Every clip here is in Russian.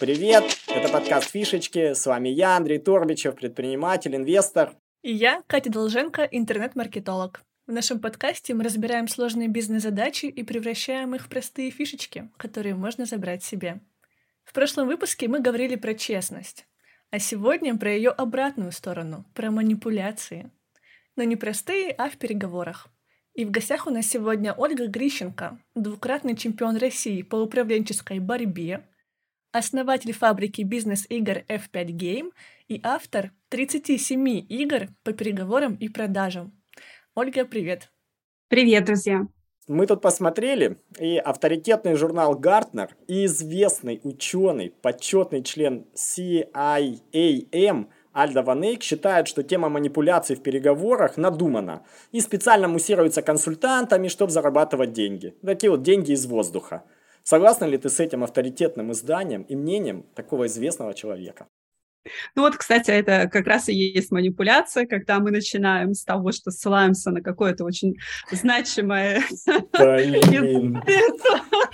привет! Это подкаст «Фишечки». С вами я, Андрей Торбичев, предприниматель, инвестор. И я, Катя Долженко, интернет-маркетолог. В нашем подкасте мы разбираем сложные бизнес-задачи и превращаем их в простые фишечки, которые можно забрать себе. В прошлом выпуске мы говорили про честность, а сегодня про ее обратную сторону, про манипуляции. Но не простые, а в переговорах. И в гостях у нас сегодня Ольга Грищенко, двукратный чемпион России по управленческой борьбе, основатель фабрики бизнес-игр F5 Game и автор 37 игр по переговорам и продажам. Ольга, привет. Привет, друзья. Мы тут посмотрели, и авторитетный журнал Гартнер и известный ученый, почетный член CIAM Альда Ванейк считает, что тема манипуляций в переговорах надумана и специально муссируется консультантами, чтобы зарабатывать деньги. Такие вот деньги из воздуха. Согласна ли ты с этим авторитетным изданием и мнением такого известного человека? Ну вот, кстати, это как раз и есть манипуляция, когда мы начинаем с того, что ссылаемся на какое-то очень значимое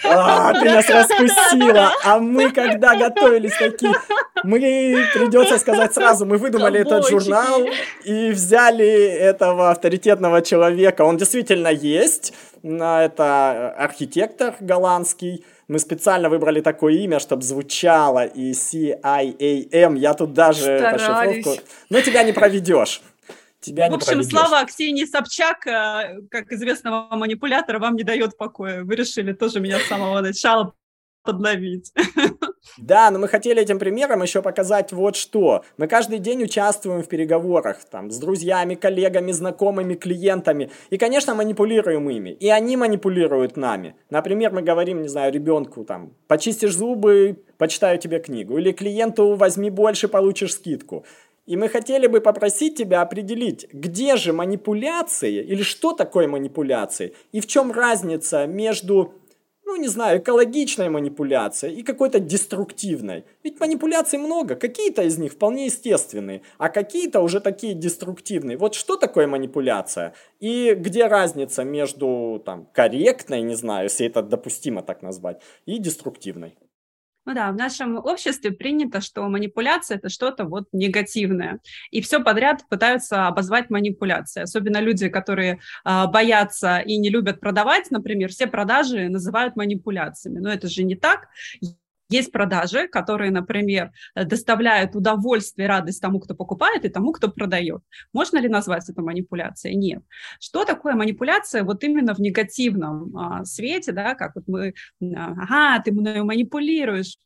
А, ты нас раскусила. А мы когда готовились такие... Мы, придется сказать сразу, мы выдумали этот журнал и взяли этого авторитетного человека. Он действительно есть. Это архитектор голландский мы специально выбрали такое имя, чтобы звучало и CIAM. Я тут даже Старались. расшифровку... Но тебя не проведешь. Тебя в общем, слава Ксении Собчак, э, как известного манипулятора, вам не дает покоя. Вы решили тоже меня с самого начала подловить. Да, но мы хотели этим примером еще показать вот что. Мы каждый день участвуем в переговорах там, с друзьями, коллегами, знакомыми, клиентами. И, конечно, манипулируем ими. И они манипулируют нами. Например, мы говорим, не знаю, ребенку там, почистишь зубы, почитаю тебе книгу. Или клиенту возьми больше, получишь скидку. И мы хотели бы попросить тебя определить, где же манипуляции или что такое манипуляции и в чем разница между ну, не знаю, экологичной манипуляцией и какой-то деструктивной. Ведь манипуляций много, какие-то из них вполне естественные, а какие-то уже такие деструктивные. Вот что такое манипуляция? И где разница между там, корректной, не знаю, если это допустимо так назвать, и деструктивной? Ну да, в нашем обществе принято, что манипуляция – это что-то вот негативное. И все подряд пытаются обозвать манипуляцией. Особенно люди, которые э, боятся и не любят продавать, например, все продажи называют манипуляциями. Но это же не так. Есть продажи, которые, например, доставляют удовольствие, радость тому, кто покупает, и тому, кто продает. Можно ли назвать это манипуляцией? Нет. Что такое манипуляция вот именно в негативном а, свете, да, как вот мы, ага, ты мною манипулируешь,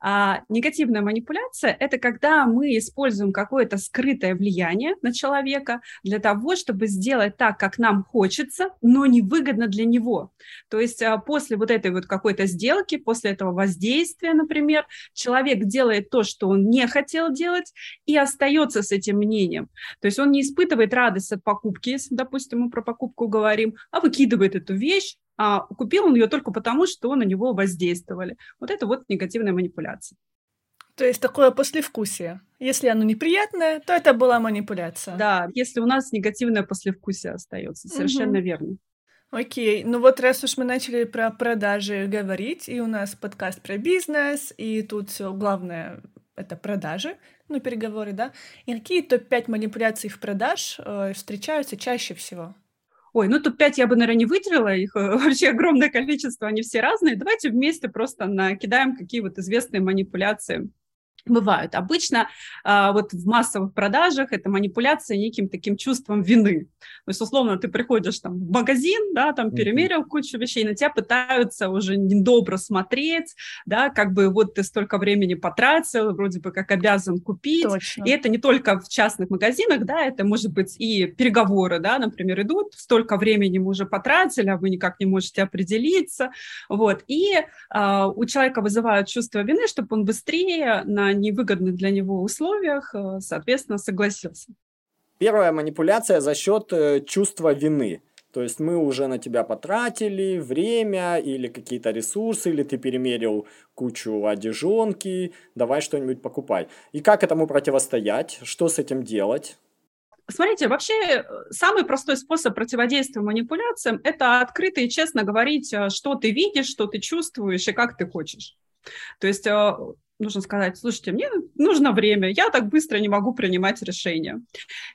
а, негативная манипуляция – это когда мы используем какое-то скрытое влияние на человека для того, чтобы сделать так, как нам хочется, но невыгодно для него. То есть а, после вот этой вот какой-то сделки, после этого воздействия, например, человек делает то, что он не хотел делать, и остается с этим мнением. То есть он не испытывает радость от покупки, если, допустим, мы про покупку говорим, а выкидывает эту вещь, а купил он ее только потому, что на него воздействовали. Вот это вот негативная манипуляция. То есть такое послевкусие. Если оно неприятное, то это была манипуляция. Да, если у нас негативное послевкусие остается, совершенно угу. верно. Окей, ну вот раз уж мы начали про продажи говорить, и у нас подкаст про бизнес, и тут все главное это продажи, ну, переговоры, да. И какие топ-5 манипуляций в продаж э, встречаются чаще всего? Ой, ну тут пять я бы, наверное, не выделила, их э, вообще огромное количество, они все разные. Давайте вместе просто накидаем какие вот известные манипуляции бывают. Обычно а, вот в массовых продажах это манипуляция неким таким чувством вины. То есть, условно, ты приходишь там в магазин, да, там перемерил кучу вещей, на тебя пытаются уже недобро смотреть, да, как бы вот ты столько времени потратил, вроде бы как обязан купить. Точно. И это не только в частных магазинах, да, это может быть и переговоры, да, например, идут, столько времени мы уже потратили, а вы никак не можете определиться, вот. И а, у человека вызывают чувство вины, чтобы он быстрее на невыгодных для него условиях, э, соответственно, согласился. Первая манипуляция за счет э, чувства вины. То есть мы уже на тебя потратили время или какие-то ресурсы, или ты перемерил кучу одежонки, давай что-нибудь покупай. И как этому противостоять? Что с этим делать? Смотрите, вообще э, самый простой способ противодействия манипуляциям – это открыто и честно говорить, что ты видишь, что ты чувствуешь и как ты хочешь. То есть нужно сказать, слушайте, мне нужно время, я так быстро не могу принимать решения.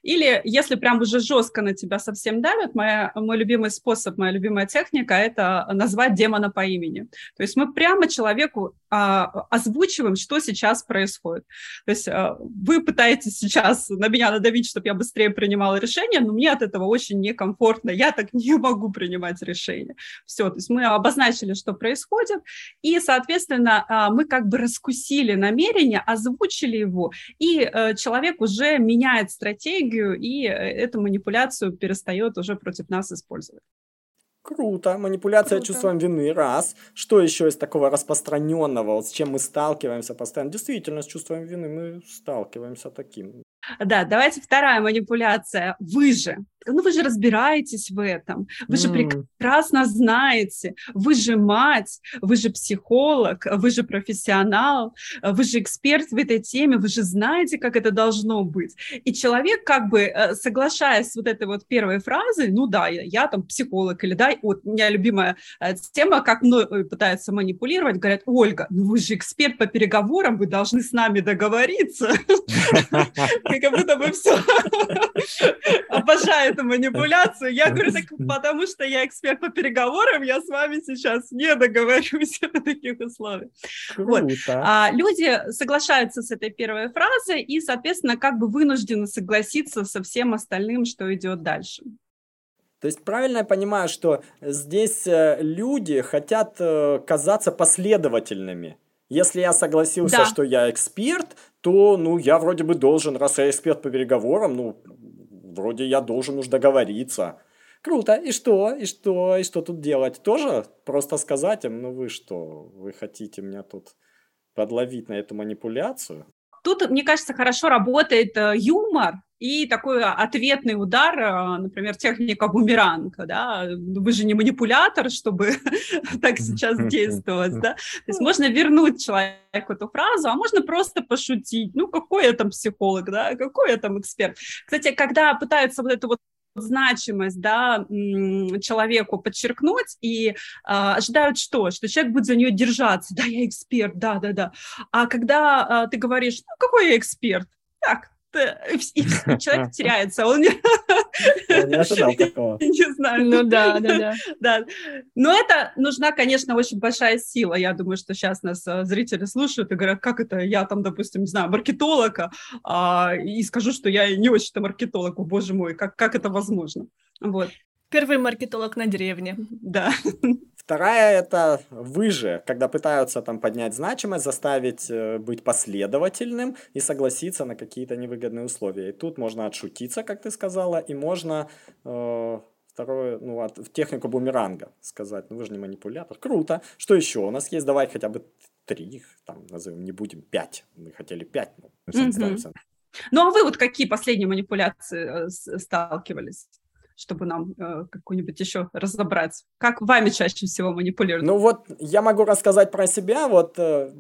Или если прям уже жестко на тебя совсем давят, моя, мой любимый способ, моя любимая техника – это назвать демона по имени. То есть мы прямо человеку а, озвучиваем, что сейчас происходит. То есть а, вы пытаетесь сейчас на меня надавить, чтобы я быстрее принимала решение, но мне от этого очень некомфортно, я так не могу принимать решения. Все, то есть мы обозначили, что происходит, и, соответственно, а, мы как бы раскусили намерение, озвучили его, и э, человек уже меняет стратегию, и э, эту манипуляцию перестает уже против нас использовать. Круто. Манипуляция Круто. чувством вины. Раз. Что еще из такого распространенного, вот с чем мы сталкиваемся постоянно? Действительно, с чувством вины мы сталкиваемся таким. Да, давайте вторая манипуляция. Вы же. Ну, вы же разбираетесь в этом. Вы же прекрасно знаете. Вы же мать, вы же психолог, вы же профессионал, вы же эксперт в этой теме, вы же знаете, как это должно быть. И человек, как бы э, соглашаясь с вот этой вот первой фразой, ну да, я, я там психолог, или да, вот у меня любимая э, тема, как мной э, пытаются манипулировать, говорят, Ольга, ну вы же эксперт по переговорам, вы должны с нами договориться. и как будто бы все. Обожаю эту манипуляцию. Я говорю, так потому что я эксперт по переговорам, я с вами сейчас не договорюсь на таких условиях. Вот. А, люди соглашаются с этой первой фразой и, соответственно, как бы вынуждены согласиться со всем остальным, что идет дальше. То есть правильно я понимаю, что здесь э, люди хотят э, казаться последовательными. Если я согласился, да. что я эксперт, то, ну, я вроде бы должен, раз я эксперт по переговорам, ну, вроде я должен уж договориться. Круто. И что? И что? И что тут делать? Тоже просто сказать им, ну вы что, вы хотите меня тут подловить на эту манипуляцию? Тут, мне кажется, хорошо работает э, юмор, и такой ответный удар, а, например, техника бумеранга, да, вы же не манипулятор, чтобы так сейчас действовать, да, то есть можно вернуть человеку эту фразу, а можно просто пошутить, ну, какой я там психолог, да, какой я там эксперт. Кстати, когда пытаются вот эту вот значимость да, человеку подчеркнуть и э, ожидают что? Что человек будет за нее держаться. Да, я эксперт, да, да, да. А когда э, ты говоришь, ну, какой я эксперт? Так, и человек теряется. Он не... ожидал такого. Не знаю. Ну да, да, да. Но это нужна, конечно, очень большая сила. Я думаю, что сейчас нас э, зрители слушают и говорят, как это я там, допустим, не знаю, маркетолог, а, и скажу, что я не очень-то маркетолог, о, боже мой, как, как это возможно? Вот. Первый маркетолог на деревне. Да. Вторая это вы же, когда пытаются там поднять значимость, заставить э, быть последовательным и согласиться на какие-то невыгодные условия. И тут можно отшутиться, как ты сказала, и можно э, второе, ну, от, технику бумеранга сказать, ну вы же не манипулятор. Круто. Что еще у нас есть? Давай хотя бы три, там назовем, не будем пять. Мы хотели пять, мы mm-hmm. Ну а вы вот какие последние манипуляции э, сталкивались? Чтобы нам э, какую-нибудь еще разобрать. Как вами чаще всего манипулируют? Ну вот я могу рассказать про себя. Вот э,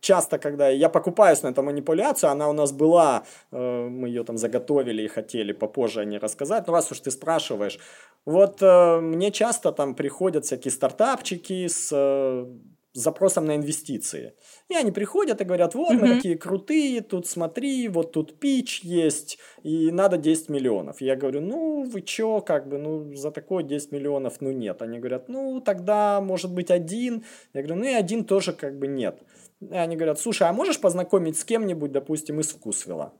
часто, когда я покупаюсь на эту манипуляцию, она у нас была, э, мы ее там заготовили и хотели попозже о ней рассказать. Но раз уж ты спрашиваешь, вот э, мне часто там приходят всякие стартапчики с э, запросом на инвестиции. И они приходят и говорят, вот, мы такие крутые, тут смотри, вот тут пич есть, и надо 10 миллионов. Я говорю, ну, вы чё, как бы, ну, за такое 10 миллионов, ну, нет. Они говорят, ну, тогда, может быть, один. Я говорю, ну, и один тоже, как бы, нет. И они говорят, слушай, а можешь познакомить с кем-нибудь, допустим, из Вкусвилла?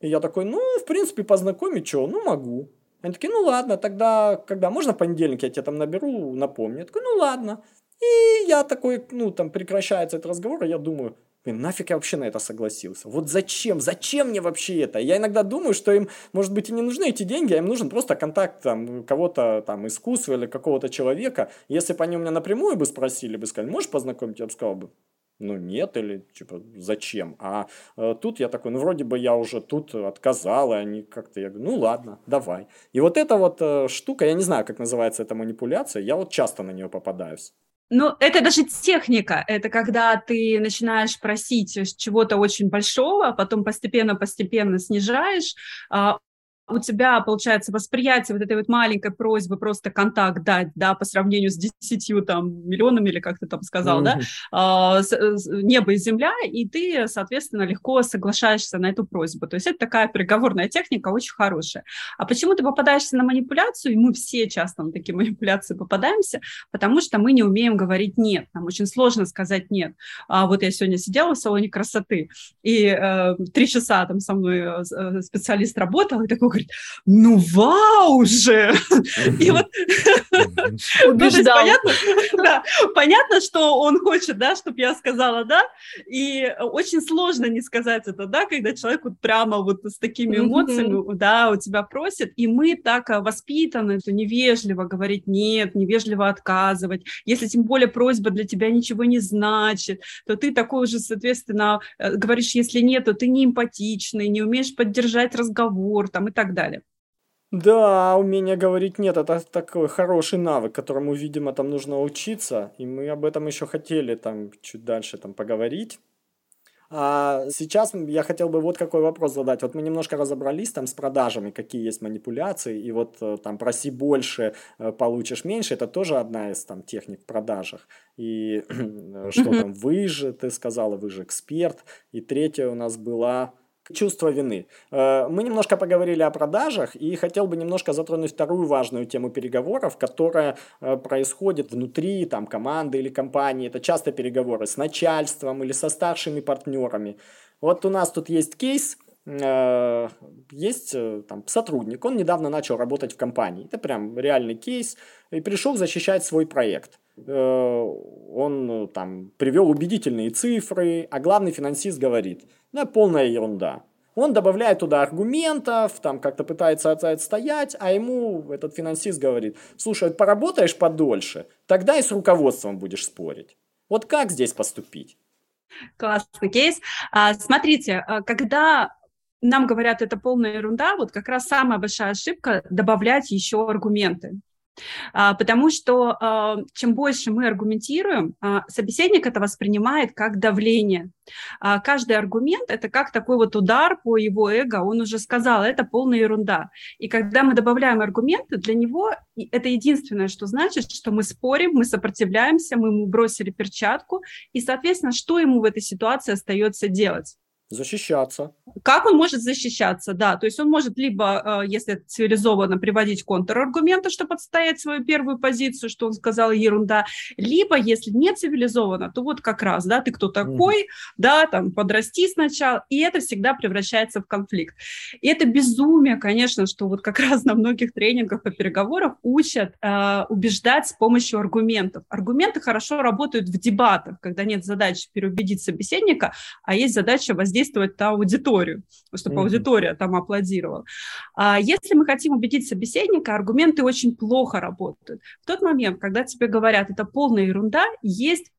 И я такой, ну, в принципе, познакомить, что, ну, могу. Они такие, ну, ладно, тогда, когда можно в понедельник я тебя там наберу, напомню. Я такой, ну, ладно. И я такой, ну, там прекращается этот разговор, и я думаю, блин, нафиг я вообще на это согласился? Вот зачем? Зачем мне вообще это? Я иногда думаю, что им, может быть, и не нужны эти деньги, а им нужен просто контакт там кого-то там искусства или какого-то человека. Если бы они у меня напрямую бы спросили, бы сказали, можешь познакомить? Я бы сказал бы, ну нет, или типа зачем? А э, тут я такой, ну вроде бы я уже тут отказал, и они как-то, я говорю, ну ладно, давай. И вот эта вот э, штука, я не знаю, как называется эта манипуляция, я вот часто на нее попадаюсь. Ну, это даже техника. Это когда ты начинаешь просить чего-то очень большого, а потом постепенно-постепенно снижаешь, а, у тебя, получается, восприятие вот этой вот маленькой просьбы просто контакт дать, да, по сравнению с десятью там миллионами, или как ты там сказал, mm-hmm. да, а, с, с, небо и земля, и ты, соответственно, легко соглашаешься на эту просьбу. То есть это такая переговорная техника очень хорошая. А почему ты попадаешься на манипуляцию, и мы все часто на такие манипуляции попадаемся, потому что мы не умеем говорить «нет», нам очень сложно сказать «нет». А вот я сегодня сидела в салоне красоты, и э, три часа там со мной э, э специалист работал, и такой говорит, ну вау же! И вот убеждал. Понятно, что он хочет, да, чтобы я сказала да, и очень сложно не сказать это, да, когда человек вот прямо вот с такими эмоциями, да, у тебя просит, и мы так э, воспитаны, это невежливо говорить нет, невежливо отказывать, если тем более просьба для тебя ничего не значит, то ты такой уже, соответственно, э, говоришь, если нет, то ты не эмпатичный, не умеешь поддержать разговор там и так далее. Да, умение говорить нет, это такой хороший навык, которому, видимо, там нужно учиться, и мы об этом еще хотели там чуть дальше там поговорить. А сейчас я хотел бы вот какой вопрос задать. Вот мы немножко разобрались там с продажами, какие есть манипуляции, и вот э, там проси больше, э, получишь меньше, это тоже одна из там техник в продажах. И что там, вы же, ты сказала, вы же эксперт. И третья у нас была чувство вины. Э, мы немножко поговорили о продажах, и хотел бы немножко затронуть вторую важную тему переговоров, которая э, происходит внутри там, команды или компании. Это часто переговоры с начальством или со старшими партнерами. Вот у нас тут есть кейс, э, есть там сотрудник, он недавно начал работать в компании. Это прям реальный кейс. И пришел защищать свой проект. Он там привел убедительные цифры, а главный финансист говорит – да, полная ерунда. Он добавляет туда аргументов, там как-то пытается отстоять, а ему этот финансист говорит, слушай, поработаешь подольше, тогда и с руководством будешь спорить. Вот как здесь поступить? Классный кейс. А, смотрите, а, когда нам говорят, это полная ерунда, вот как раз самая большая ошибка добавлять еще аргументы. А, потому что а, чем больше мы аргументируем, а, собеседник это воспринимает как давление. Каждый аргумент – это как такой вот удар по его эго, он уже сказал, это полная ерунда. И когда мы добавляем аргументы, для него это единственное, что значит, что мы спорим, мы сопротивляемся, мы ему бросили перчатку, и, соответственно, что ему в этой ситуации остается делать? Защищаться. Как он может защищаться, да, то есть он может либо, э, если цивилизованно, приводить контраргументы, чтобы отстоять свою первую позицию, что он сказал ерунда, либо, если не цивилизованно, то вот как раз, да, ты кто такой, mm. да, там, подрасти сначала, и это всегда превращается в конфликт. И это безумие, конечно, что вот как раз на многих тренингах по переговорам учат э, убеждать с помощью аргументов. Аргументы хорошо работают в дебатах, когда нет задачи переубедить собеседника, а есть задача воздействовать воздействовать на аудиторию, чтобы mm-hmm. аудитория там аплодировала. А если мы хотим убедить собеседника, аргументы очень плохо работают. В тот момент, когда тебе говорят, это полная ерунда, есть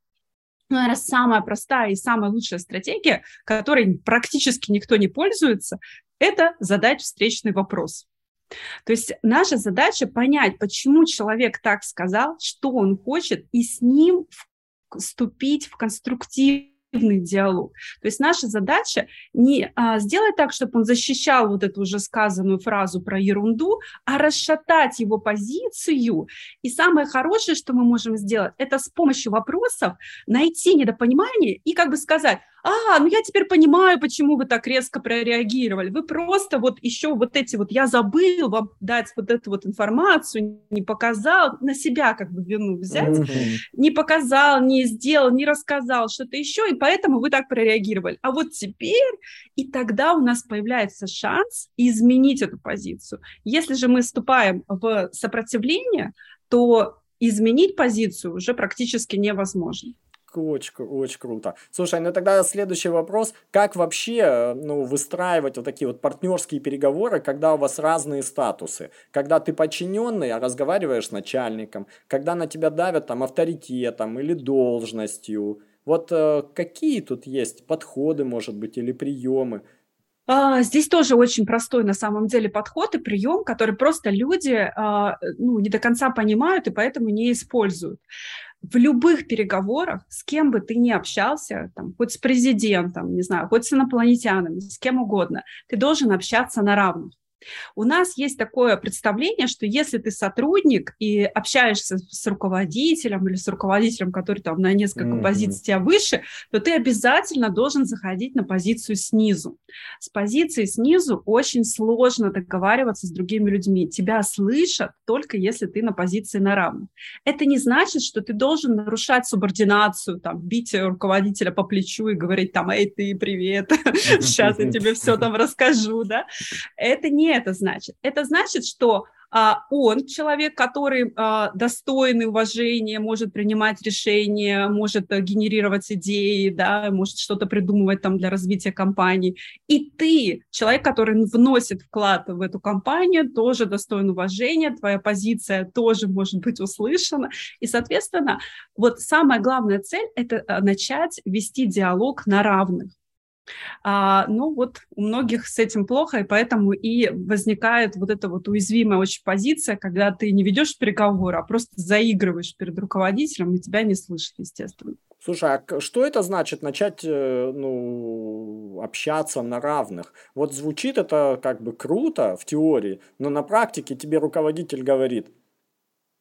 ну, наверное, самая простая и самая лучшая стратегия, которой практически никто не пользуется, это задать встречный вопрос. То есть наша задача понять, почему человек так сказал, что он хочет, и с ним вступить в конструктив диалог. То есть наша задача не а, сделать так, чтобы он защищал вот эту уже сказанную фразу про ерунду, а расшатать его позицию. И самое хорошее, что мы можем сделать, это с помощью вопросов найти недопонимание и как бы сказать, а, ну я теперь понимаю, почему вы так резко прореагировали. Вы просто вот еще вот эти вот, я забыл вам дать вот эту вот информацию, не показал, на себя как бы вину взять, mm-hmm. не показал, не сделал, не рассказал что-то еще, и поэтому вы так прореагировали. А вот теперь, и тогда у нас появляется шанс изменить эту позицию. Если же мы вступаем в сопротивление, то изменить позицию уже практически невозможно. Очень, очень круто. Слушай, ну тогда следующий вопрос. Как вообще ну, выстраивать вот такие вот партнерские переговоры, когда у вас разные статусы? Когда ты подчиненный, а разговариваешь с начальником, когда на тебя давят там авторитетом или должностью. Вот э, какие тут есть подходы, может быть, или приемы? А, здесь тоже очень простой на самом деле подход и прием, который просто люди а, ну, не до конца понимают и поэтому не используют в любых переговорах, с кем бы ты ни общался, там, хоть с президентом, не знаю, хоть с инопланетянами, с кем угодно, ты должен общаться на равных. У нас есть такое представление, что если ты сотрудник и общаешься с руководителем или с руководителем, который там на несколько mm-hmm. позиций тебя выше, то ты обязательно должен заходить на позицию снизу. С позиции снизу очень сложно договариваться с другими людьми. Тебя слышат только если ты на позиции на равных. Это не значит, что ты должен нарушать субординацию, там, бить руководителя по плечу и говорить там, эй, ты, привет, сейчас я тебе все там расскажу, да. Это не это значит? Это значит, что а, он человек, который а, достойный уважения, может принимать решения, может а, генерировать идеи, да, может что-то придумывать там для развития компании. И ты, человек, который вносит вклад в эту компанию, тоже достоин уважения, твоя позиция тоже может быть услышана. И, соответственно, вот самая главная цель – это начать вести диалог на равных. А, ну вот у многих с этим плохо, и поэтому и возникает вот эта вот уязвимая очень позиция, когда ты не ведешь переговоры, а просто заигрываешь перед руководителем, и тебя не слышат, естественно. Слушай, а что это значит начать э, ну, общаться на равных? Вот звучит это как бы круто в теории, но на практике тебе руководитель говорит,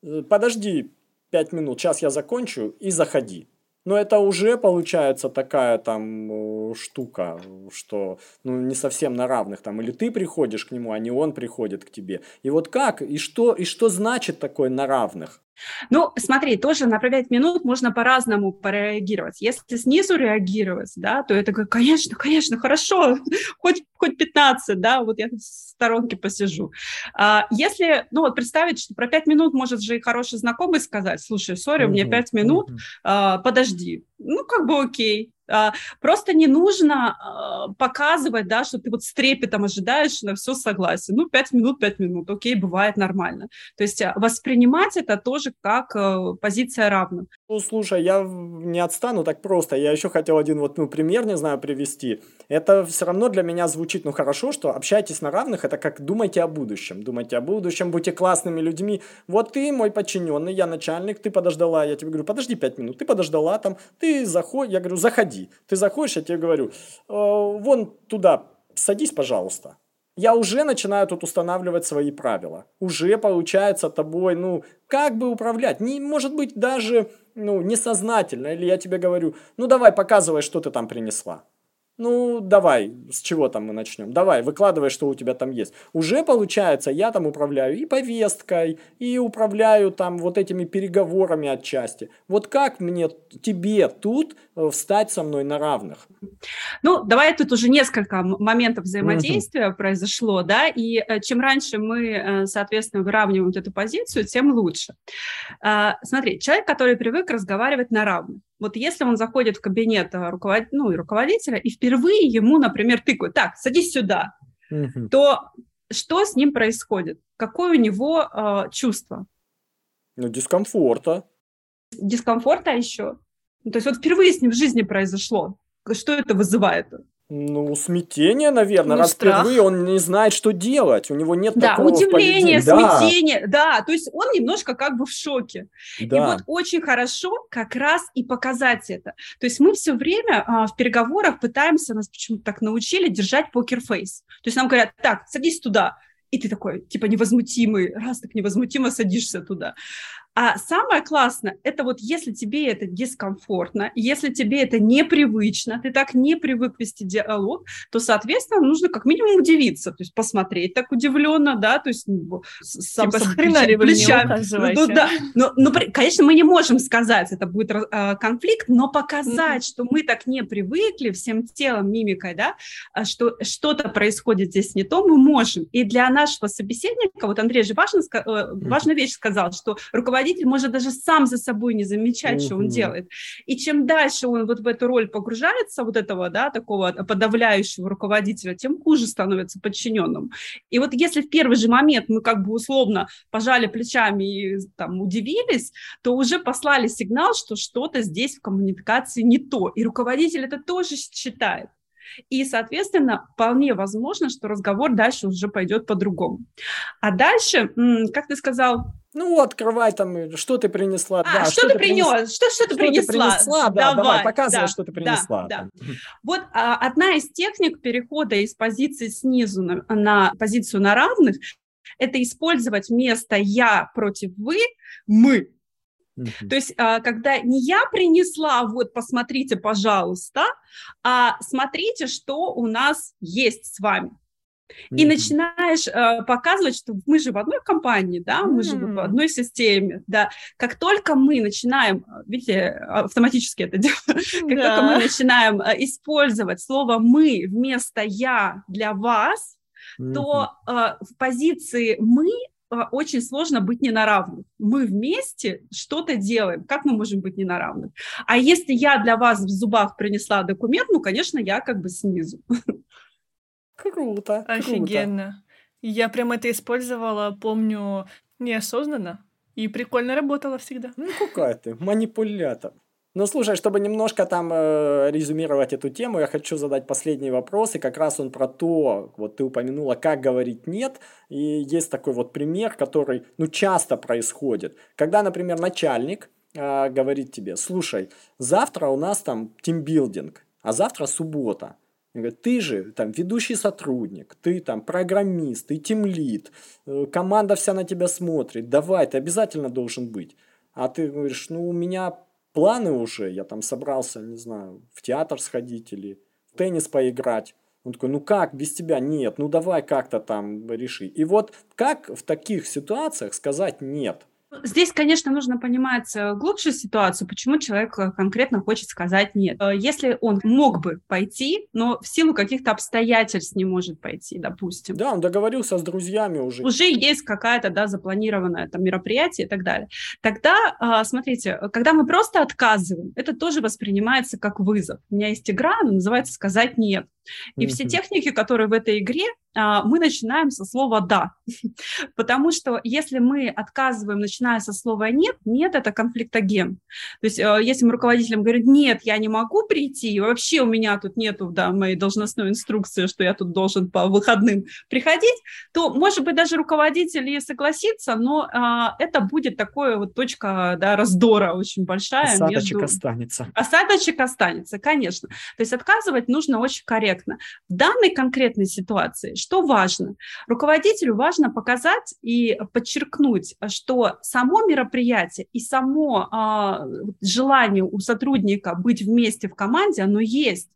«Э, подожди пять минут, сейчас я закончу и заходи. Но это уже получается такая там э, штука, что ну, не совсем на равных там. Или ты приходишь к нему, а не он приходит к тебе. И вот как, и что, и что значит такое на равных? Ну, смотри, тоже на 5 минут можно по-разному пореагировать. Если снизу реагировать, да, то это, конечно, конечно, хорошо, хоть, хоть 15, да, вот я в сторонке посижу. А если, ну, вот представить, что про 5 минут может же и хороший знакомый сказать, слушай, сори, у меня 5 минут, а, подожди. Ну, как бы окей, просто не нужно а, показывать, да, что ты вот с трепетом ожидаешь на все согласие. Ну, пять минут, пять минут, окей, бывает нормально. То есть а, воспринимать это тоже как позиция равных. Ну, слушай, я не отстану так просто. Я еще хотел один вот, ну, пример, не знаю, привести. Это все равно для меня звучит, ну, хорошо, что общайтесь на равных, это как думайте о будущем. Думайте о будущем, будьте классными людьми. Вот ты мой подчиненный, я начальник, ты подождала, я тебе говорю, подожди пять минут, ты подождала там, ты заходи, я говорю, заходи. Ты заходишь, я тебе говорю, э, вон туда, садись, пожалуйста я уже начинаю тут устанавливать свои правила. Уже получается тобой, ну, как бы управлять. Не, может быть, даже, ну, несознательно. Или я тебе говорю, ну, давай, показывай, что ты там принесла. Ну, давай, с чего там мы начнем? Давай, выкладывай, что у тебя там есть. Уже получается, я там управляю и повесткой, и управляю там вот этими переговорами отчасти. Вот как мне, тебе тут э, встать со мной на равных? Ну, давай тут уже несколько моментов взаимодействия uh-huh. произошло, да, и э, чем раньше мы, э, соответственно, выравниваем вот эту позицию, тем лучше. А, смотри, человек, который привык разговаривать на равных, вот если он заходит в кабинет э, руковод... ну, руководителя и впервые ему, например, тыкают, так, садись сюда, угу. то что с ним происходит? Какое у него э, чувство? Ну, дискомфорта. Дискомфорта еще? Ну, то есть вот впервые с ним в жизни произошло. Что это вызывает? Ну, смятение, наверное, ну, раз страх. впервые он не знает, что делать, у него нет да, такого удивление, смятение, да. да, то есть он немножко как бы в шоке. Да. И вот очень хорошо как раз и показать это. То есть мы все время а, в переговорах пытаемся, нас почему-то так научили, держать покерфейс. То есть нам говорят, так, садись туда, и ты такой, типа, невозмутимый, раз так невозмутимо садишься туда. А самое классное, это вот если тебе это дискомфортно, если тебе это непривычно, ты так не привык вести диалог, то, соответственно, нужно как минимум удивиться, то есть посмотреть так удивленно, да, то есть ну, сам типа, плечами. плечами. Ну, да, но, но, конечно, мы не можем сказать, это будет э, конфликт, но показать, mm-hmm. что мы так не привыкли всем телом, мимикой, да, а что что-то происходит здесь не то, мы можем. И для нашего собеседника, вот Андрей же важно, э, важную вещь сказал, что руководитель руководитель может даже сам за собой не замечать, что он делает. И чем дальше он вот в эту роль погружается, вот этого, да, такого подавляющего руководителя, тем хуже становится подчиненным. И вот если в первый же момент мы как бы условно пожали плечами и там удивились, то уже послали сигнал, что что-то здесь в коммуникации не то. И руководитель это тоже считает. И, соответственно, вполне возможно, что разговор дальше уже пойдет по-другому. А дальше, как ты сказал, ну, открывай там, что ты принесла. А, да, что, что ты принес? принес? Что, что ты принесла? Ты принесла? Да, давай, давай показывай, да, что ты принесла. Да, да. Вот а, одна из техник перехода из позиции снизу на, на позицию на равных – это использовать вместо «я» против «вы» «мы». То есть, а, когда не я принесла, вот посмотрите, пожалуйста, а смотрите, что у нас есть с вами. И mm-hmm. начинаешь э, показывать, что мы же в одной компании, да, мы mm-hmm. же в одной системе, да. Как только мы начинаем, видите, автоматически это делаем, как да. только мы начинаем э, использовать слово «мы» вместо «я» для вас, mm-hmm. то э, в позиции «мы» э, очень сложно быть не на равных. Мы вместе что-то делаем. Как мы можем быть не на равных? А если я для вас в зубах принесла документ, ну, конечно, я как бы снизу. Круто. Офигенно. Круто. Я прям это использовала, помню, неосознанно. И прикольно работала всегда. Ну, какая ты, манипулятор. Ну, слушай, чтобы немножко там э, резюмировать эту тему, я хочу задать последний вопрос, и как раз он про то, вот ты упомянула, как говорить «нет», и есть такой вот пример, который, ну, часто происходит. Когда, например, начальник э, говорит тебе, слушай, завтра у нас там тимбилдинг, а завтра суббота, Говорят, ты же там ведущий сотрудник, ты там программист, ты тимлит, э, команда вся на тебя смотрит, давай, ты обязательно должен быть. А ты говоришь, ну у меня планы уже, я там собрался, не знаю, в театр сходить или в теннис поиграть. Он такой, ну как, без тебя нет, ну давай как-то там реши. И вот как в таких ситуациях сказать нет? Здесь, конечно, нужно понимать э, глубже ситуацию, почему человек э, конкретно хочет сказать нет. Э, если он мог бы пойти, но в силу каких-то обстоятельств не может пойти, допустим. Да, он договорился с друзьями уже. Уже есть какая-то, да, запланированное там мероприятие и так далее. Тогда, а, смотрите, когда мы просто отказываем, это тоже воспринимается как вызов. У меня есть игра, она называется «Сказать нет». И mm-hmm. все техники, которые в этой игре, мы начинаем со слова «да». Потому что если мы отказываем, начиная со слова «нет», «нет» — это конфликтоген. То есть а, если мы руководителям говорим «нет, я не могу прийти, вообще у меня тут нету да, моей должностной инструкции, что я тут должен по выходным приходить», то, может быть, даже руководитель и согласится, но а, это будет такое вот точка да, раздора очень большая. Осадочек между... останется. Осадочек останется, конечно. То есть отказывать нужно очень корректно. В данной конкретной ситуации что важно? Руководителю важно показать и подчеркнуть, что само мероприятие и само э, желание у сотрудника быть вместе в команде, оно есть.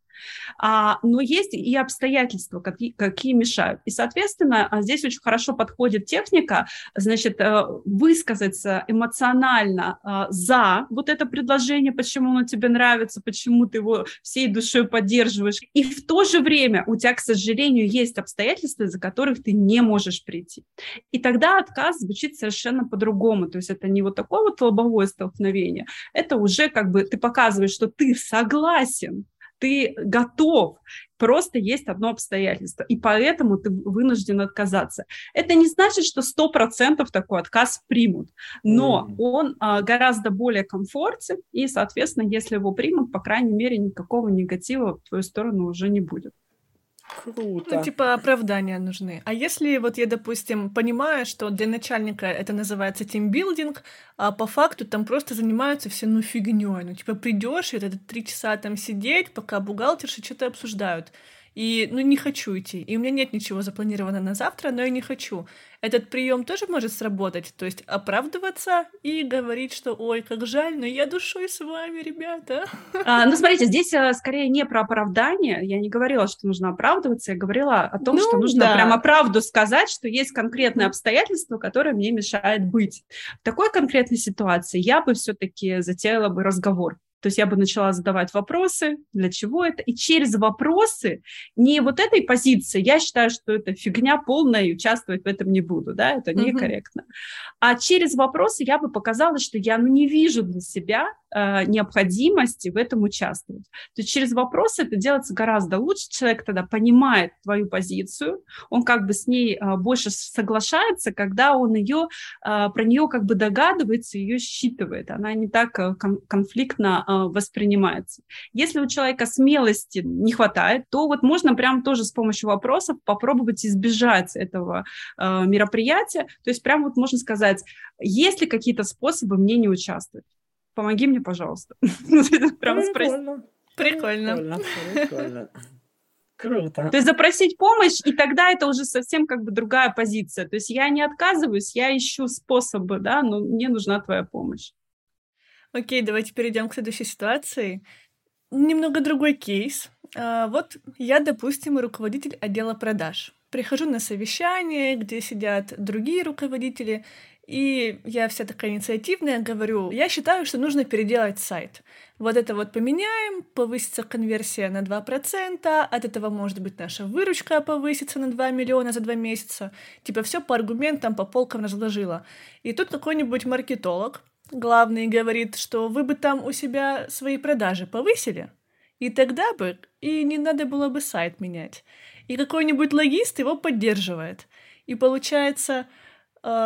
А, но есть и обстоятельства, какие, какие мешают. И, соответственно, а, здесь очень хорошо подходит техника, значит, э, высказаться эмоционально а, за вот это предложение, почему оно тебе нравится, почему ты его всей душой поддерживаешь. И в то же время у тебя, к сожалению, есть обстоятельства, из-за которых ты не можешь прийти. И тогда отказ звучит совершенно по-другому. То есть это не вот такое вот лобовое столкновение, это уже как бы ты показываешь, что ты согласен ты готов, просто есть одно обстоятельство, и поэтому ты вынужден отказаться. Это не значит, что 100% такой отказ примут, но mm. он а, гораздо более комфортен, и, соответственно, если его примут, по крайней мере, никакого негатива в твою сторону уже не будет. Круто. Ну, типа оправдания нужны. А если вот я, допустим, понимаю, что для начальника это называется тимбилдинг, а по факту там просто занимаются все ну фигней. Ну, типа, придешь и это три часа там сидеть, пока бухгалтерши что-то обсуждают. И, ну, не хочу идти. И у меня нет ничего запланировано на завтра, но я не хочу. Этот прием тоже может сработать, то есть оправдываться и говорить, что ой, как жаль, но я душой с вами, ребята. А, ну, смотрите, здесь а, скорее не про оправдание. Я не говорила, что нужно оправдываться, я говорила о том, ну, что нужно да. прямо правду сказать, что есть конкретные обстоятельства, которые мне мешают быть. В такой конкретной ситуации я бы все-таки затеяла бы разговор. То есть я бы начала задавать вопросы, для чего это, и через вопросы, не вот этой позиции, я считаю, что это фигня полная, и участвовать в этом не буду, да, это некорректно. Mm-hmm. А через вопросы я бы показала, что я ну, не вижу для себя необходимости в этом участвовать. То есть через вопросы это делается гораздо лучше. Человек тогда понимает твою позицию, он как бы с ней э, больше соглашается, когда он ее, э, про нее как бы догадывается, ее считывает. Она не так э, кон конфликтно э, воспринимается. Если у человека смелости не хватает, то вот можно прям тоже с помощью вопросов попробовать избежать этого э, мероприятия. То есть прям вот можно сказать, есть ли какие-то способы мне не участвовать? Помоги мне, пожалуйста. Прям Прикольно. Прикольно. Прикольно. Круто. То есть запросить помощь, и тогда это уже совсем как бы другая позиция. То есть я не отказываюсь, я ищу способы, да, но мне нужна твоя помощь. Окей, давайте перейдем к следующей ситуации. Немного другой кейс. А, вот я, допустим, руководитель отдела продаж. Прихожу на совещание, где сидят другие руководители, и я вся такая инициативная, говорю, я считаю, что нужно переделать сайт. Вот это вот поменяем, повысится конверсия на 2%, от этого, может быть, наша выручка повысится на 2 миллиона за 2 месяца. Типа все по аргументам, по полкам разложила. И тут какой-нибудь маркетолог, главный, говорит, что вы бы там у себя свои продажи повысили, и тогда бы и не надо было бы сайт менять. И какой-нибудь логист его поддерживает. И получается,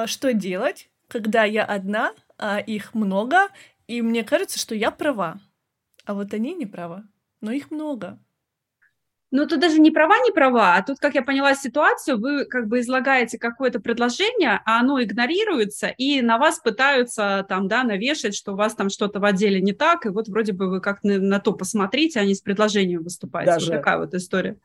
что делать, когда я одна, а их много, и мне кажется, что я права. А вот они не правы, но их много. Ну, тут даже не права, не права, а тут, как я поняла ситуацию, вы как бы излагаете какое-то предложение, а оно игнорируется, и на вас пытаются там, да, навешать, что у вас там что-то в отделе не так, и вот вроде бы вы как на, на то посмотрите, а не с предложением выступаете. Даже, вот такая вот история.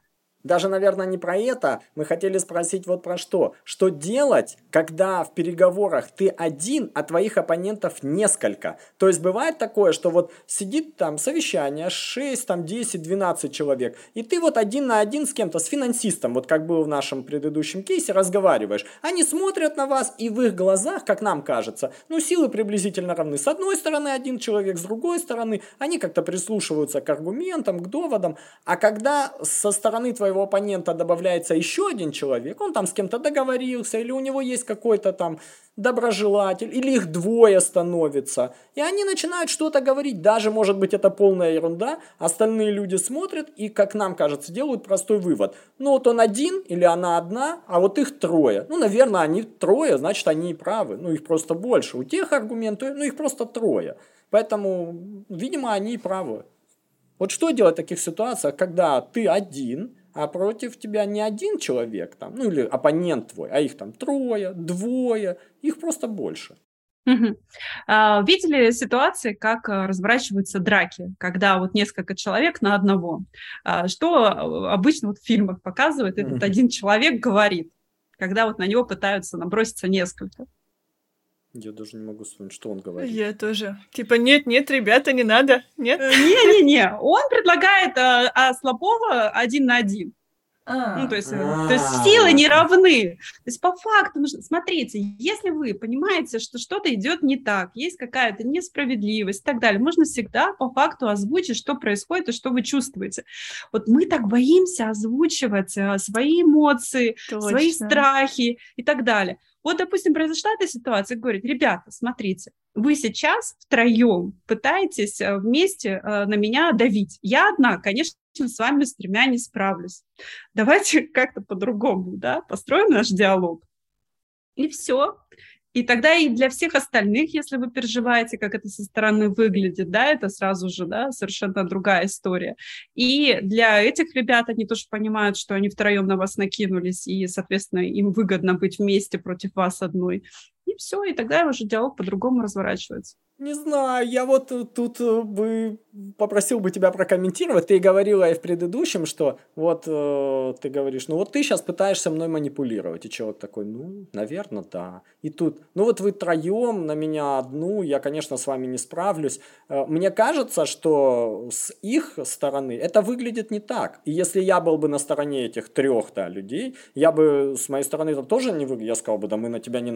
Даже, наверное, не про это. Мы хотели спросить вот про что. Что делать, когда в переговорах ты один, а твоих оппонентов несколько? То есть бывает такое, что вот сидит там совещание, 6, там 10, 12 человек, и ты вот один на один с кем-то, с финансистом, вот как было в нашем предыдущем кейсе, разговариваешь. Они смотрят на вас, и в их глазах, как нам кажется, ну, силы приблизительно равны. С одной стороны один человек, с другой стороны, они как-то прислушиваются к аргументам, к доводам, а когда со стороны твоего твоего оппонента добавляется еще один человек, он там с кем-то договорился, или у него есть какой-то там доброжелатель, или их двое становится, и они начинают что-то говорить, даже, может быть, это полная ерунда, остальные люди смотрят и, как нам кажется, делают простой вывод. Ну, вот он один или она одна, а вот их трое. Ну, наверное, они трое, значит, они и правы, ну, их просто больше. У тех аргументы, ну, их просто трое. Поэтому, видимо, они и правы. Вот что делать в таких ситуациях, когда ты один, а против тебя не один человек там, ну или оппонент твой, а их там трое, двое, их просто больше. Угу. А, видели ситуации, как а, разворачиваются драки, когда вот несколько человек на одного? А, что а, обычно вот в фильмах показывает, этот угу. один человек говорит, когда вот на него пытаются наброситься несколько. Я даже не могу вспомнить, что он говорит. Я тоже. Типа, нет, нет, ребята, не надо. Нет? Э, Не-не-не. Он предлагает а, а слабого один на один. А, ну, то есть, а, то есть силы не равны. То есть по факту, смотрите, если вы понимаете, что что-то идет не так, есть какая-то несправедливость и так далее, можно всегда по факту озвучить, что происходит и что вы чувствуете. Вот мы так боимся озвучивать свои эмоции, Точно. свои страхи и так далее. Вот, допустим, произошла эта ситуация, говорит, ребята, смотрите, вы сейчас втроем пытаетесь э, вместе э, на меня давить. Я одна, конечно, с вами с тремя не справлюсь. Давайте как-то по-другому, да, построим наш диалог. И все. И тогда и для всех остальных, если вы переживаете, как это со стороны выглядит, да, это сразу же, да, совершенно другая история. И для этих ребят они тоже понимают, что они втроем на вас накинулись, и, соответственно, им выгодно быть вместе против вас одной. И все, и тогда уже диалог по-другому разворачивается. Не знаю, я вот тут э, бы попросил бы тебя прокомментировать. Ты говорила и в предыдущем, что вот э, ты говоришь, ну вот ты сейчас пытаешься мной манипулировать. И человек такой, ну, наверное, да. И тут, ну вот вы троем на меня одну, я, конечно, с вами не справлюсь. Э, мне кажется, что с их стороны это выглядит не так. И если я был бы на стороне этих трех да, людей, я бы с моей стороны это тоже не выглядит. Я сказал бы, да мы на тебя не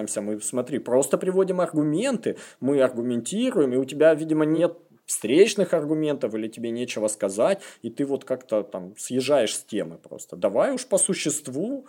набрасываемся, мы, смотри, просто приводим аргументы, мы аргументируем, и у тебя, видимо, нет встречных аргументов или тебе нечего сказать, и ты вот как-то там съезжаешь с темы просто. Давай уж по существу.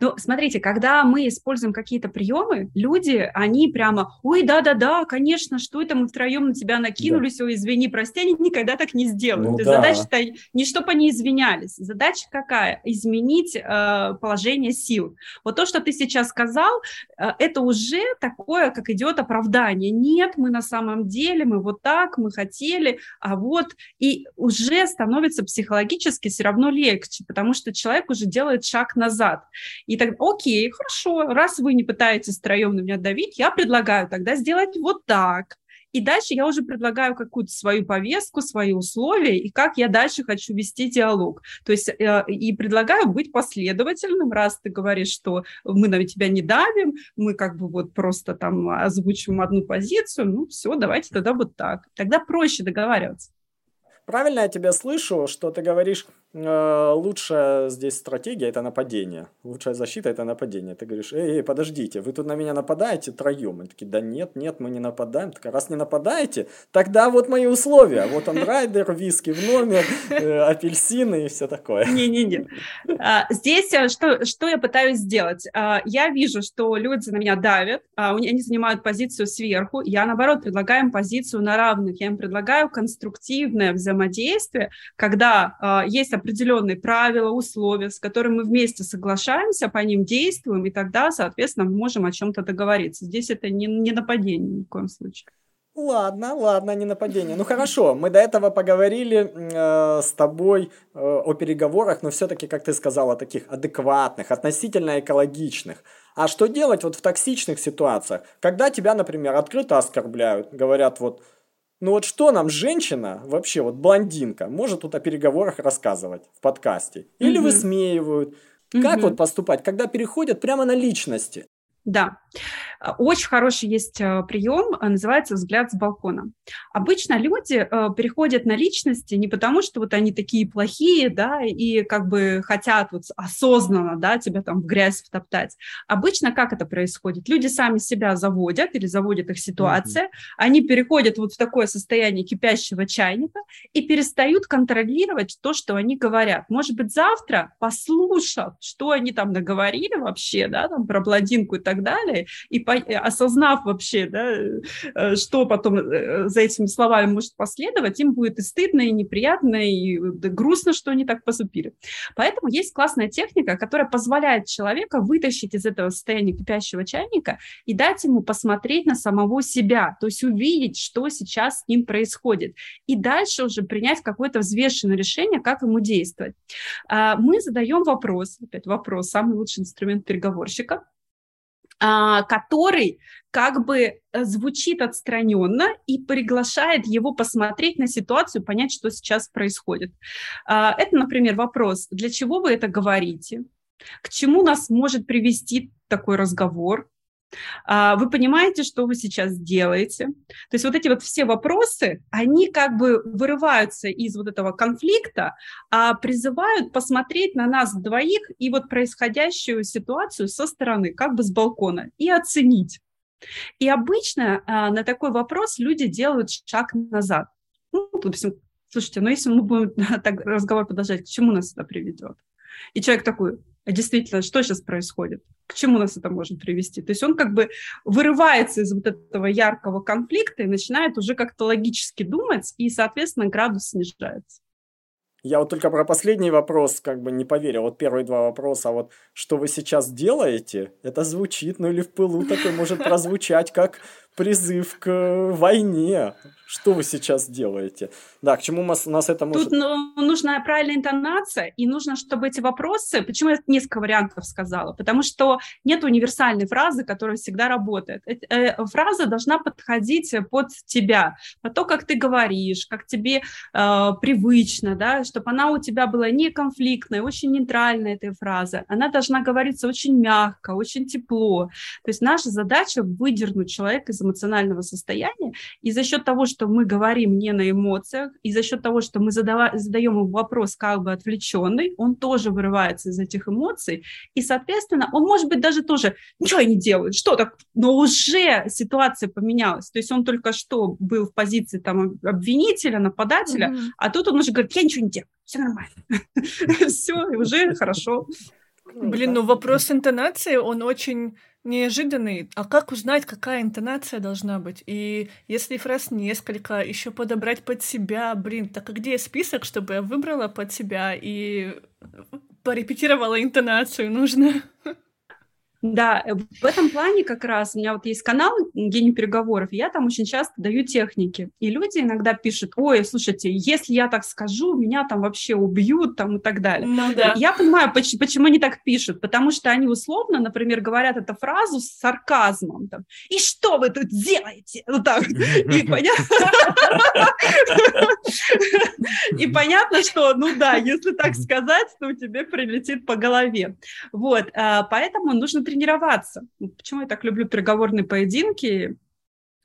Ну, смотрите, когда мы используем какие-то приемы, люди, они прямо, ой, да-да-да, конечно, что это мы втроем на тебя накинулись, да. ой, извини, прости, они никогда так не сделают. Ну, да. Задача-то не чтобы они извинялись, задача какая? Изменить э, положение сил. Вот то, что ты сейчас сказал, э, это уже такое, как идет оправдание. Нет, мы на самом деле, мы вот так, мы хотели, а вот, и уже становится психологически все равно легче, потому что человек уже делает шаг назад. И так, окей, хорошо, раз вы не пытаетесь втроем на меня давить, я предлагаю тогда сделать вот так. И дальше я уже предлагаю какую-то свою повестку, свои условия, и как я дальше хочу вести диалог. То есть э, и предлагаю быть последовательным, раз ты говоришь, что мы на тебя не давим, мы как бы вот просто там озвучиваем одну позицию, ну все, давайте тогда вот так. Тогда проще договариваться. Правильно я тебя слышу, что ты говоришь, лучшая здесь стратегия – это нападение. Лучшая защита – это нападение. Ты говоришь, эй, эй, подождите, вы тут на меня нападаете троем. И такие, да нет, нет, мы не нападаем. Так, раз не нападаете, тогда вот мои условия. Вот он райдер, виски в номер, э, апельсины и все такое. Не-не-не. А, здесь э, что, что я пытаюсь сделать? А, я вижу, что люди на меня давят, а, они занимают позицию сверху. Я, наоборот, предлагаю им позицию на равных. Я им предлагаю конструктивное взаимодействие когда э, есть определенные правила, условия, с которыми мы вместе соглашаемся, по ним действуем, и тогда, соответственно, мы можем о чем-то договориться. Здесь это не, не нападение ни в коем случае. Ладно, ладно, не нападение. Ну хорошо, мы до этого поговорили э, с тобой э, о переговорах, но все-таки, как ты сказала, таких адекватных, относительно экологичных. А что делать вот в токсичных ситуациях, когда тебя, например, открыто оскорбляют, говорят вот, ну вот что нам женщина, вообще вот блондинка, может тут о переговорах рассказывать в подкасте? Или угу. высмеивают? Как угу. вот поступать, когда переходят прямо на личности? Да, а, очень хороший есть а, прием, а, называется взгляд с балкона. Обычно люди переходят на личности не потому, что вот они такие плохие, да, и как бы хотят вот осознанно, да, тебя там в грязь втоптать. Обычно как это происходит? Люди сами себя заводят или заводит их ситуация, mm-hmm. они переходят вот в такое состояние кипящего чайника и перестают контролировать то, что они говорят. Может быть, завтра, послушав, что они там наговорили вообще, да, там про блондинку и так так далее, и по, э, осознав вообще, да, э, что потом э, за этими словами может последовать, им будет и стыдно, и неприятно, и грустно, что они так поступили. Поэтому есть классная техника, которая позволяет человека вытащить из этого состояния кипящего чайника и дать ему посмотреть на самого себя, то есть увидеть, что сейчас с ним происходит, и дальше уже принять какое-то взвешенное решение, как ему действовать. А, мы задаем вопрос, опять вопрос, самый лучший инструмент переговорщика, который как бы э, звучит отстраненно и приглашает его посмотреть на ситуацию, понять, что сейчас происходит. А, это, например, вопрос, для чего вы это говорите? К чему нас может привести такой разговор? А, вы понимаете, что вы сейчас делаете. То есть вот эти вот все вопросы, они как бы вырываются из вот этого конфликта, а призывают посмотреть на нас двоих и вот происходящую ситуацию со стороны, как бы с балкона, и оценить. И обычно а, на такой вопрос люди делают шаг назад. Ну, допустим, слушайте, ну если мы будем так разговор продолжать, к чему нас это приведет? И человек такой, а действительно, что сейчас происходит? К чему нас это может привести? То есть он как бы вырывается из вот этого яркого конфликта и начинает уже как-то логически думать, и, соответственно, градус снижается. Я вот только про последний вопрос как бы не поверил. Вот первые два вопроса, вот что вы сейчас делаете, это звучит, ну или в пылу такой может прозвучать как призыв к войне. Что вы сейчас делаете? Да, к чему нас, нас это может... Тут ну, нужна правильная интонация, и нужно, чтобы эти вопросы... Почему я несколько вариантов сказала? Потому что нет универсальной фразы, которая всегда работает. Э, фраза должна подходить под тебя, по то, как ты говоришь, как тебе э, привычно, да, чтобы она у тебя была не конфликтная, очень нейтральная эта фраза. Она должна говориться очень мягко, очень тепло. То есть наша задача выдернуть человека из эмоционального состояния, и за счет того, что мы говорим не на эмоциях, и за счет того, что мы задава, задаем ему вопрос как бы отвлеченный, он тоже вырывается из этих эмоций, и, соответственно, он, может быть, даже тоже ничего не делает, что так, но уже ситуация поменялась, то есть он только что был в позиции там обвинителя, нападателя, mm-hmm. а тут он уже говорит, я ничего не делаю, все нормально, все, уже хорошо. Блин, ну вопрос интонации, он очень неожиданный. А как узнать, какая интонация должна быть? И если фраз несколько, еще подобрать под себя, блин, так а где список, чтобы я выбрала под себя и порепетировала интонацию нужно? Да, э, в этом плане как раз у меня вот есть канал «Гений переговоров», и я там очень часто даю техники. И люди иногда пишут, ой, слушайте, если я так скажу, меня там вообще убьют там и так далее. Ну, да. Я понимаю, почему, почему они так пишут, потому что они условно, например, говорят эту фразу с сарказмом. Там, и что вы тут делаете? Вот так. И понятно, что, ну да, если так сказать, то тебе прилетит по голове. Вот, а, поэтому нужно тренироваться. Почему я так люблю переговорные поединки?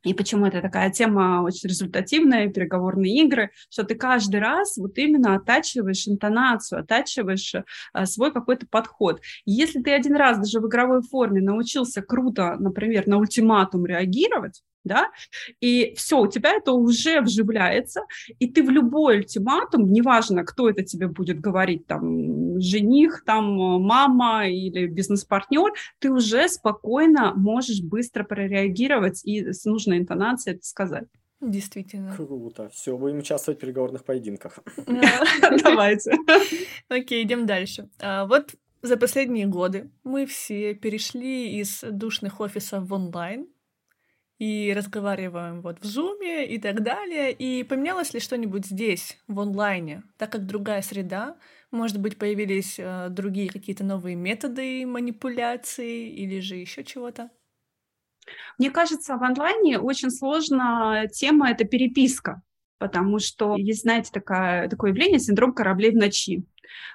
И почему это такая тема очень результативная, переговорные игры, что ты каждый раз вот именно оттачиваешь интонацию, оттачиваешь а, свой какой-то подход. если ты один раз даже в игровой форме научился круто, например, на ультиматум реагировать, да, и все, у тебя это уже вживляется, и ты в любой ультиматум, неважно, кто это тебе будет говорить, там, жених, там, мама или бизнес-партнер, ты уже спокойно можешь быстро прореагировать и с нужной интонацией это сказать. Действительно. Круто. Все, будем участвовать в переговорных поединках. Давайте. Окей, идем дальше. А, вот за последние годы мы все перешли из душных офисов в онлайн, и разговариваем вот в Зуме и так далее. И поменялось ли что-нибудь здесь, в онлайне, так как другая среда, может быть, появились э, другие какие-то новые методы манипуляции или же еще чего-то? Мне кажется, в онлайне очень сложная тема — это переписка, потому что есть, знаете, такая, такое явление — синдром кораблей в ночи.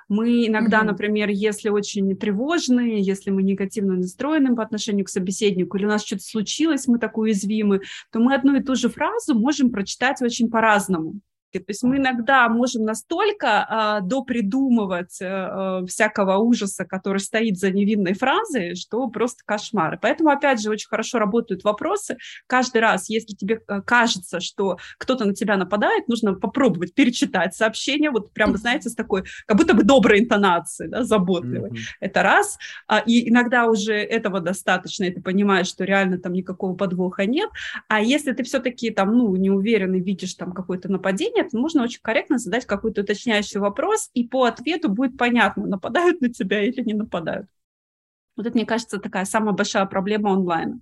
Мы иногда, mm-hmm. например, если очень тревожные, если мы негативно настроены по отношению к собеседнику, или у нас что-то случилось, мы так уязвимы, то мы одну и ту же фразу можем прочитать очень по-разному. То есть мы иногда можем настолько а, допридумывать а, всякого ужаса, который стоит за невинной фразой, что просто кошмар. Поэтому, опять же, очень хорошо работают вопросы. Каждый раз, если тебе э, кажется, что кто-то на тебя нападает, нужно попробовать перечитать сообщение, вот прямо, знаете, с такой, как будто бы доброй интонацией, да, заботливой. Mm-hmm. Это раз. А, и иногда уже этого достаточно, и ты понимаешь, что реально там никакого подвоха нет. А если ты все-таки там, ну, не уверен и видишь там какое-то нападение, нет, можно очень корректно задать какой-то уточняющий вопрос, и по ответу будет понятно, нападают на тебя или не нападают. Вот это, мне кажется, такая самая большая проблема онлайна.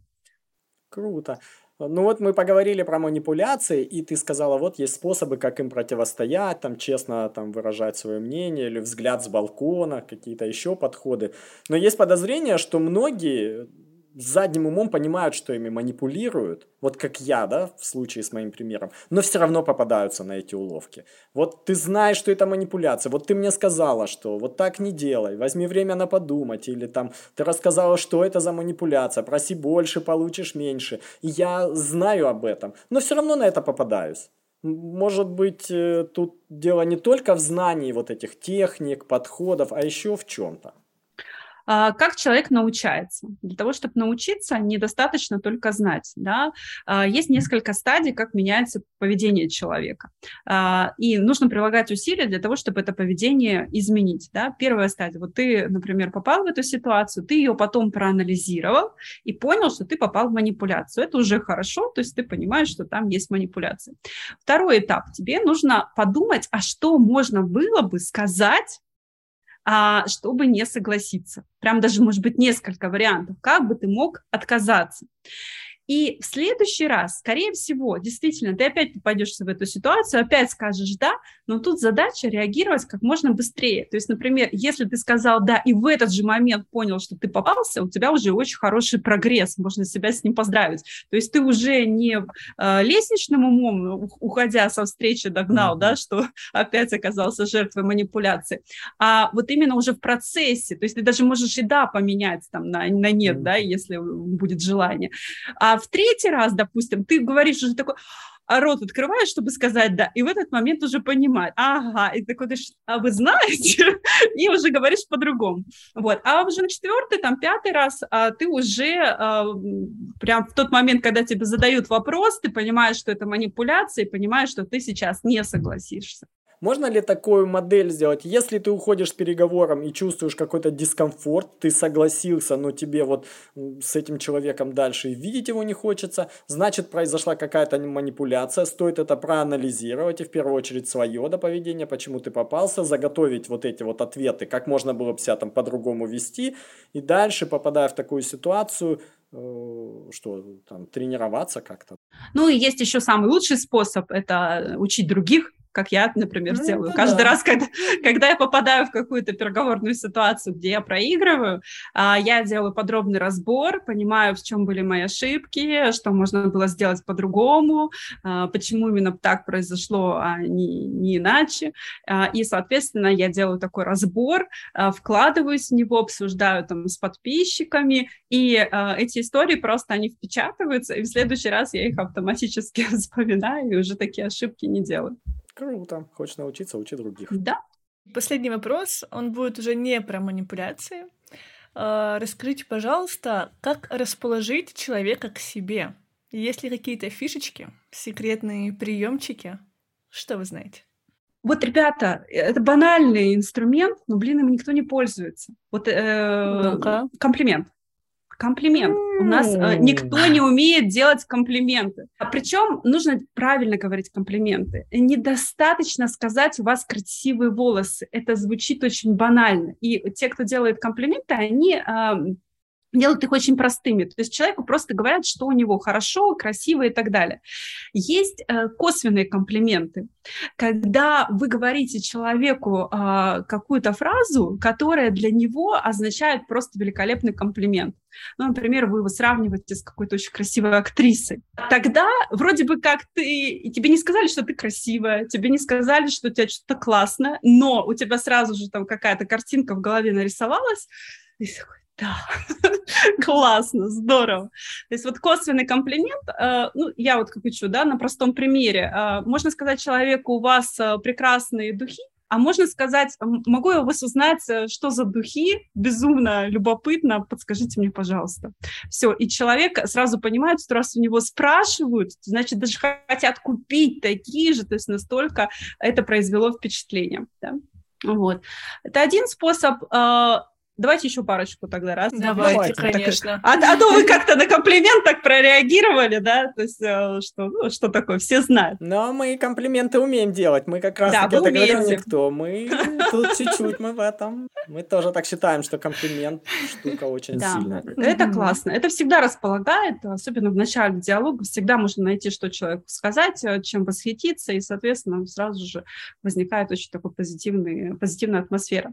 Круто. Ну вот мы поговорили про манипуляции, и ты сказала, вот есть способы, как им противостоять, там честно там выражать свое мнение, или взгляд с балкона, какие-то еще подходы. Но есть подозрение, что многие задним умом понимают, что ими манипулируют, вот как я, да, в случае с моим примером, но все равно попадаются на эти уловки. Вот ты знаешь, что это манипуляция, вот ты мне сказала, что вот так не делай, возьми время на подумать, или там ты рассказала, что это за манипуляция, проси больше, получишь меньше, и я знаю об этом, но все равно на это попадаюсь. Может быть, э, тут дело не только в знании вот этих техник, подходов, а еще в чем-то. А, как человек научается. Для того, чтобы научиться, недостаточно только знать. Да? А, есть несколько стадий, как меняется поведение человека. А, и нужно прилагать усилия для того, чтобы это поведение изменить. Да? Первая стадия. Вот ты, например, попал в эту ситуацию, ты ее потом проанализировал и понял, что ты попал в манипуляцию. Это уже хорошо, то есть ты понимаешь, что там есть манипуляция. Второй этап. Тебе нужно подумать, а что можно было бы сказать чтобы не согласиться. Прям даже, может быть, несколько вариантов, как бы ты мог отказаться. И в следующий раз, скорее всего, действительно, ты опять попадешься в эту ситуацию, опять скажешь «да», но тут задача реагировать как можно быстрее. То есть, например, если ты сказал «да» и в этот же момент понял, что ты попался, у тебя уже очень хороший прогресс, можно себя с ним поздравить. То есть ты уже не э, лестничным умом, уходя со встречи, догнал, mm-hmm. да, что опять оказался жертвой манипуляции, а вот именно уже в процессе. То есть ты даже можешь и «да» поменять там на, на «нет», mm-hmm. да, если будет желание. А а в третий раз, допустим, ты говоришь уже такой, а рот открываешь, чтобы сказать «да», и в этот момент уже понимает, ага, и такой, ты, а вы знаете, и уже говоришь по-другому. Вот. А уже на четвертый, там, пятый раз а, ты уже а, прям в тот момент, когда тебе задают вопрос, ты понимаешь, что это манипуляция, и понимаешь, что ты сейчас не согласишься. Можно ли такую модель сделать? Если ты уходишь с переговором и чувствуешь какой-то дискомфорт, ты согласился, но тебе вот с этим человеком дальше видеть его не хочется, значит произошла какая-то манипуляция, стоит это проанализировать и в первую очередь свое до поведения, почему ты попался, заготовить вот эти вот ответы, как можно было бы себя там по-другому вести, и дальше, попадая в такую ситуацию, э, что там тренироваться как-то. Ну и есть еще самый лучший способ, это учить других как я, например, ну, делаю. Каждый да. раз, когда, когда я попадаю в какую-то переговорную ситуацию, где я проигрываю, а, я делаю подробный разбор, понимаю, в чем были мои ошибки, что можно было сделать по-другому, а, почему именно так произошло, а не, не иначе. А, и, соответственно, я делаю такой разбор, вкладываюсь в него, обсуждаю там с подписчиками, и эти истории просто, они впечатываются, и в следующий раз я их автоматически вспоминаю, и уже такие ошибки не делаю. Круто. Хочешь научиться, учи других. Да. Последний вопрос, он будет уже не про манипуляции. А, расскажите, пожалуйста, как расположить человека к себе? Есть ли какие-то фишечки, секретные приемчики? Что вы знаете? Вот, ребята, это банальный инструмент, но, блин, им никто не пользуется. Вот э, комплимент комплимент. У нас э, никто не умеет делать комплименты. А причем нужно правильно говорить комплименты. Недостаточно сказать, у вас красивые волосы. Это звучит очень банально. И те, кто делает комплименты, они э, делают их очень простыми. То есть человеку просто говорят, что у него хорошо, красиво и так далее. Есть э, косвенные комплименты, когда вы говорите человеку э, какую-то фразу, которая для него означает просто великолепный комплимент. Ну, например, вы его сравниваете с какой-то очень красивой актрисой. Тогда вроде бы как ты... Тебе не сказали, что ты красивая, тебе не сказали, что у тебя что-то классно, но у тебя сразу же там какая-то картинка в голове нарисовалась, и такой, да, классно, здорово. То есть вот косвенный комплимент, э, ну, я вот как учу, да, на простом примере. Э, можно сказать человеку, у вас э, прекрасные духи, а можно сказать, могу я у вас узнать, что за духи? Безумно любопытно, подскажите мне, пожалуйста. Все, и человек сразу понимает, что раз у него спрашивают, значит, даже хотят купить такие же, то есть настолько это произвело впечатление. Да? Вот. Это один способ. Давайте еще парочку тогда раз. Давайте, Давайте конечно. Так, а, а то вы как-то на комплимент так прореагировали, да? То есть э, что, ну, что такое, все знают. Но мы комплименты умеем делать. Мы как раз да, таки это говорим никто. Мы тут чуть-чуть мы в этом. Мы тоже так считаем, что комплимент штука очень да. сильная. Это классно. Это всегда располагает, особенно в начале диалога. Всегда можно найти, что человеку сказать, э, чем восхититься, и, соответственно, сразу же возникает очень такой позитивный, позитивная атмосфера.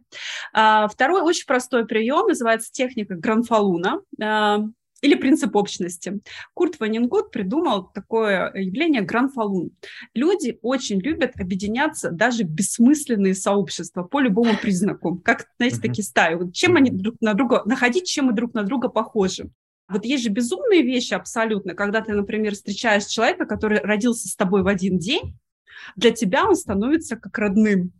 А, второй очень простой простой прием, называется техника Гранфалуна э, или принцип общности. Курт Ванингут придумал такое явление гранфалун. Люди очень любят объединяться даже бессмысленные сообщества по любому признаку, как, знаете, такие стаи. Вот чем они друг на друга, находить, чем мы друг на друга похожи. Вот есть же безумные вещи абсолютно, когда ты, например, встречаешь человека, который родился с тобой в один день, для тебя он становится как родным.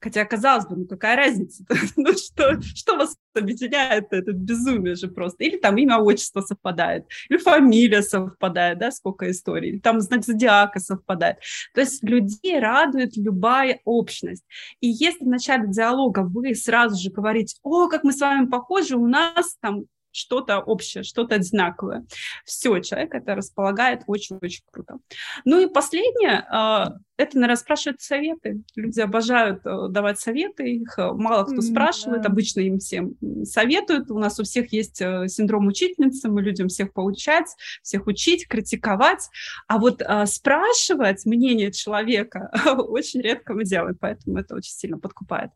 Хотя, казалось бы, ну какая разница? ну что, что вас объединяет? Это безумие же просто. Или там имя, отчество совпадает, или фамилия совпадает, да, сколько историй, или там знак зодиака совпадает. То есть людей радует любая общность. И если в начале диалога вы сразу же говорите, о, как мы с вами похожи, у нас там что-то общее, что-то одинаковое. Все, человек это располагает очень-очень круто. Ну и последнее, а, это, наверное, спрашивают советы. Люди обожают э, давать советы, их э, мало кто спрашивает, да. обычно им всем советуют. У нас у всех есть э, синдром учительницы, мы людям всех получать, всех учить, критиковать. А вот спрашивать мнение человека очень редко мы делаем, поэтому это очень сильно подкупает.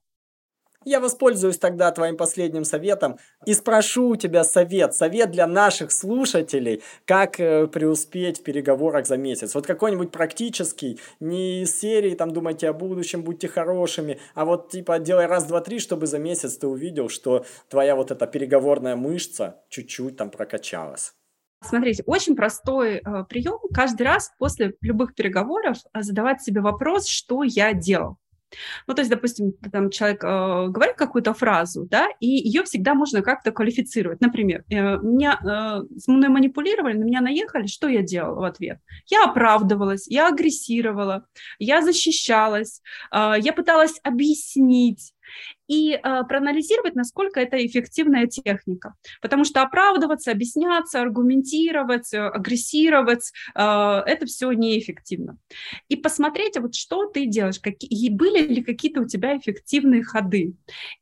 Я воспользуюсь тогда твоим последним советом и спрошу у тебя совет, совет для наших слушателей, как э, преуспеть в переговорах за месяц. Вот какой-нибудь практический, не из серии там думайте о будущем, будьте хорошими, а вот типа делай раз, два, три, чтобы за месяц ты увидел, что твоя вот эта переговорная мышца чуть-чуть там прокачалась. Смотрите, очень простой э, прием. Каждый раз после любых переговоров э, задавать себе вопрос, что я делал. Ну, то есть, допустим, там человек э, говорит какую-то фразу, да, и ее всегда можно как-то квалифицировать. Например, э, меня, э, с мной манипулировали, на меня наехали, что я делала в ответ? Я оправдывалась, я агрессировала, я защищалась, э, я пыталась объяснить, и э, проанализировать, насколько это эффективная техника. Потому что оправдываться, объясняться, аргументировать, э, агрессировать, э, это все неэффективно. И посмотреть, вот что ты делаешь, какие, были ли какие-то у тебя эффективные ходы.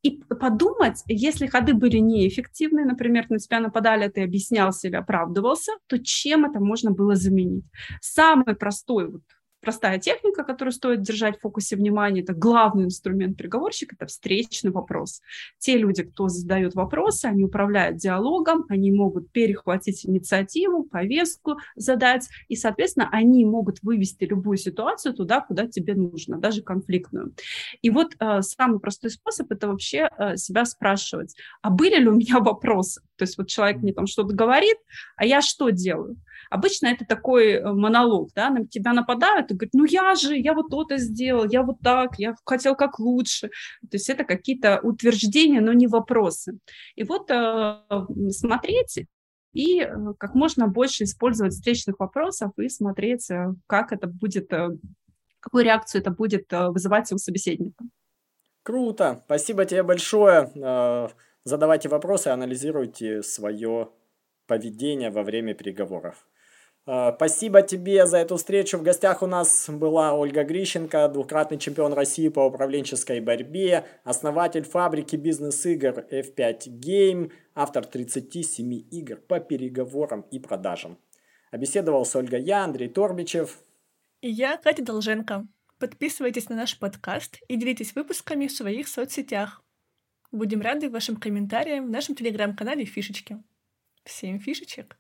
И подумать, если ходы были неэффективны, например, на тебя нападали, ты объяснялся или оправдывался, то чем это можно было заменить? Самый простой вот простая техника, которую стоит держать в фокусе внимания, это главный инструмент переговорщика, это встречный вопрос. Те люди, кто задают вопросы, они управляют диалогом, они могут перехватить инициативу, повестку задать, и, соответственно, они могут вывести любую ситуацию туда, куда тебе нужно, даже конфликтную. И вот э, самый простой способ это вообще э, себя спрашивать, а были ли у меня вопросы? То есть вот человек мне там что-то говорит, а я что делаю? Обычно это такой э, монолог, да, на тебя нападают и говорят, ну я же, я вот то-то сделал, я вот так, я хотел как лучше. То есть это какие-то утверждения, но не вопросы. И вот э, смотреть и э, как можно больше использовать встречных вопросов и смотреть, э, как это будет, какую реакцию это будет вызывать у собеседника. Круто, спасибо тебе большое. Задавайте вопросы, анализируйте свое поведение во время переговоров. Э, спасибо тебе за эту встречу. В гостях у нас была Ольга Грищенко, двукратный чемпион России по управленческой борьбе, основатель фабрики бизнес-игр F5 Game, автор 37 игр по переговорам и продажам. Обеседовал с Ольгой я, Андрей Торбичев. И я, Катя Долженко. Подписывайтесь на наш подкаст и делитесь выпусками в своих соцсетях. Будем рады вашим комментариям в нашем телеграм-канале «Фишечки». Всем фишечек!